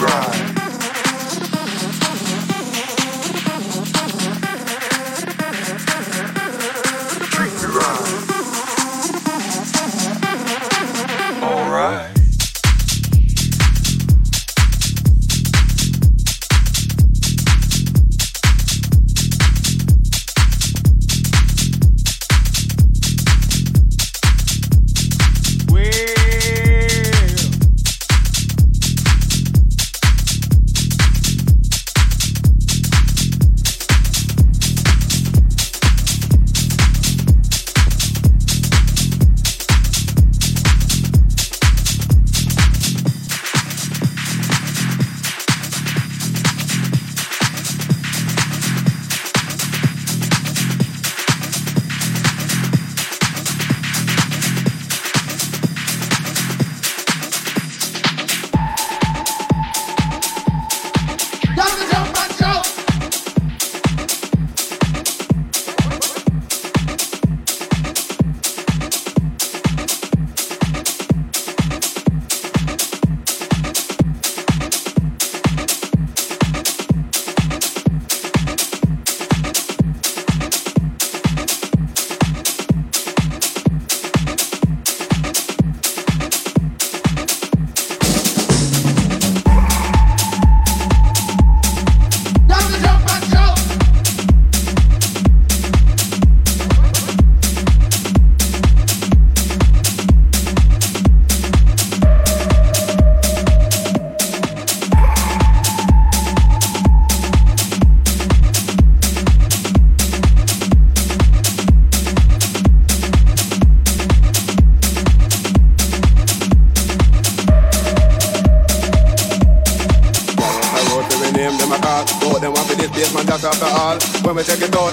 ride. DJ for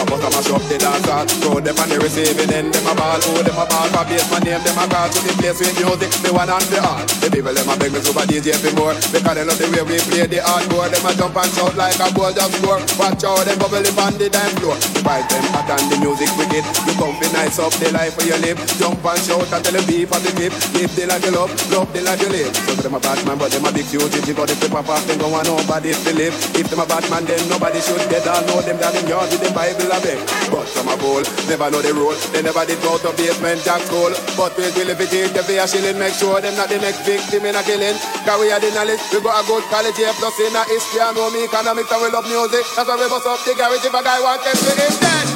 more Because they love the people, them on the receiving end, them a ball. super easy anymore. ball. Believe let my bag into body they wanna feel hot. the people them a beg me to be DJ more. We got another way we play the hardcore. Them a jump and shout like a ball just score. Watch out them bubble up on the dance floor. Fight them hot and the music wicked. You come be nice up the life where you live. Jump and shout and tell them beef on the tip Live the life you love, love the life you live. So them a bad man but them a big fugitive But if they pop off them go on nobody live? If them a bad man then nobody should get all know them down in yard with the Bible a beg But some a fool, never know the rule They never did go to basement jack school. But we will if it is the fear shilling Make sure them not the next victim in a killing. Cause we are the knowledge, we got a good quality. A plus in a history and know me economics and we love music. That's why we bust up the garage if a guy want them to him dead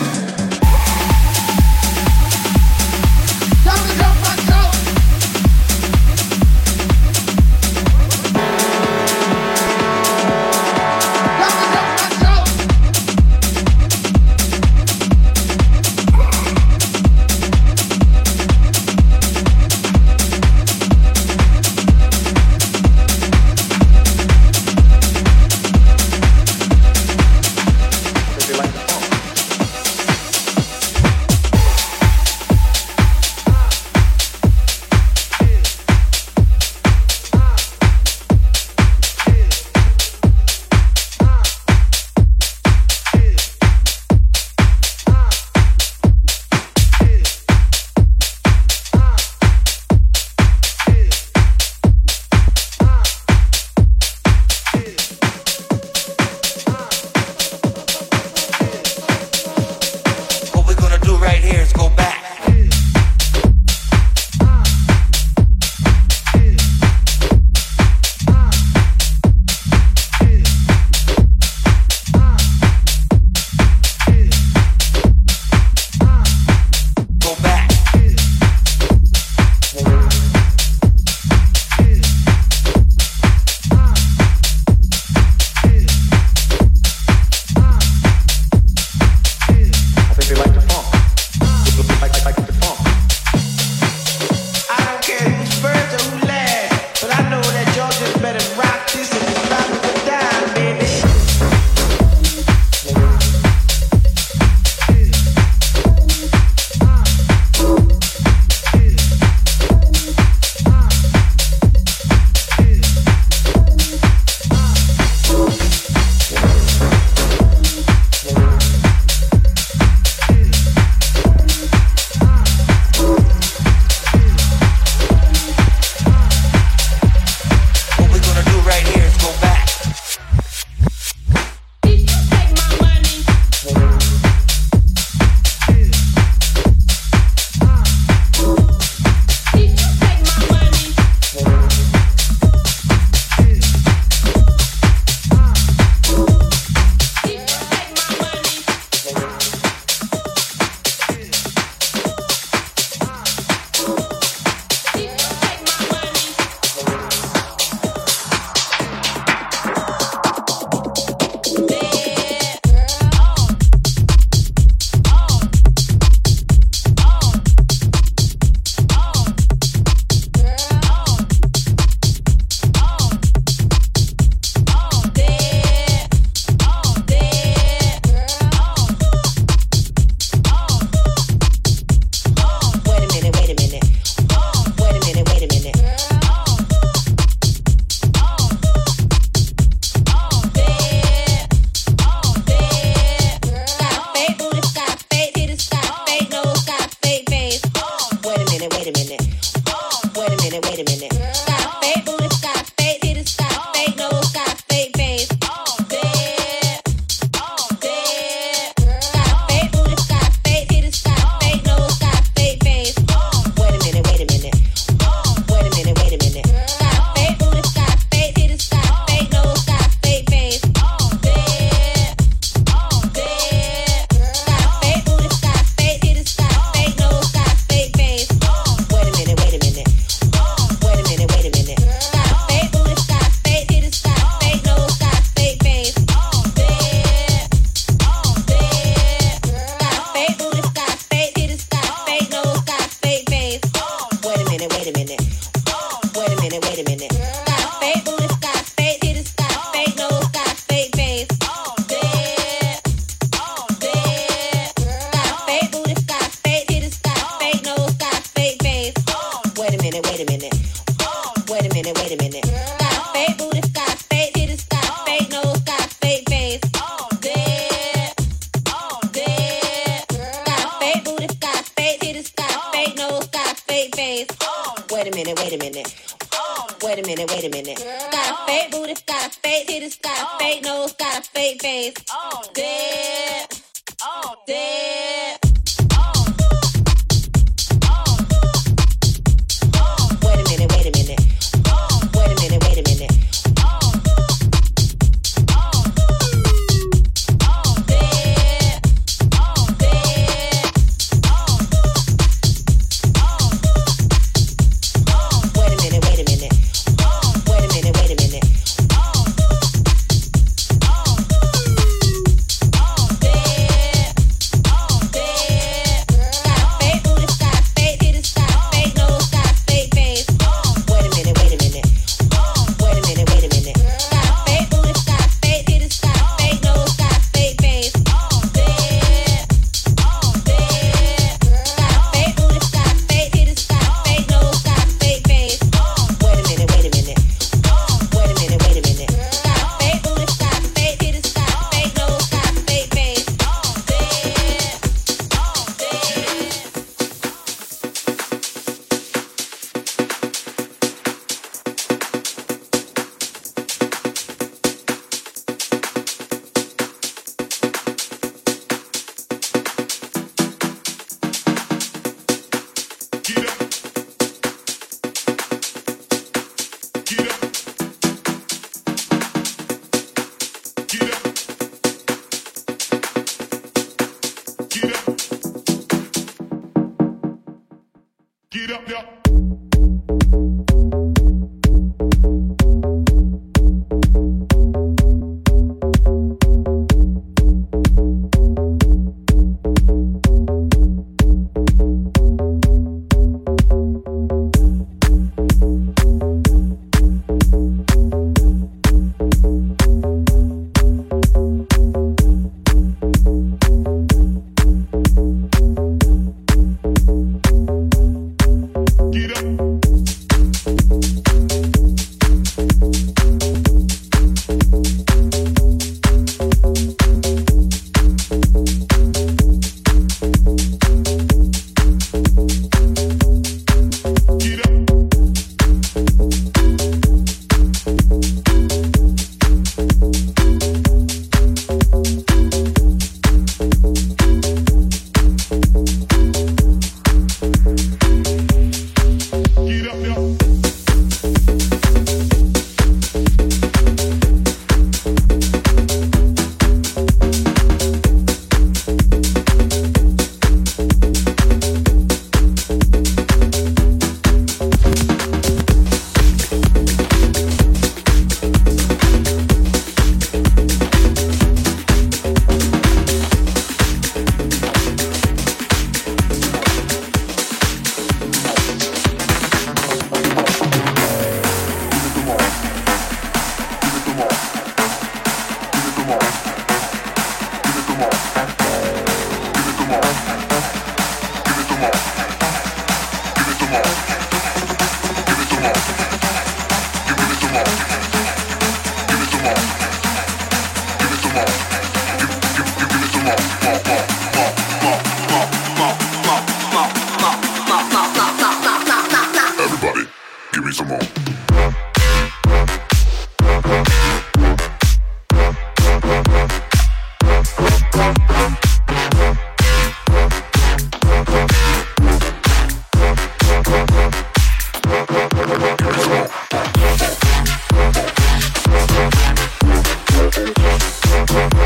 Thank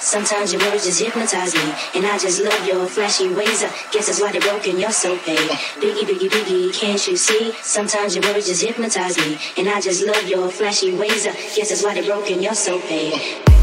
Sometimes your words just hypnotize me, and I just love your flashy ways. I guess that's why they're broken. You're so paid. Biggie, biggie, biggie, can't you see? Sometimes your words just hypnotize me, and I just love your flashy ways. I guess that's why they're broken. You're so paid.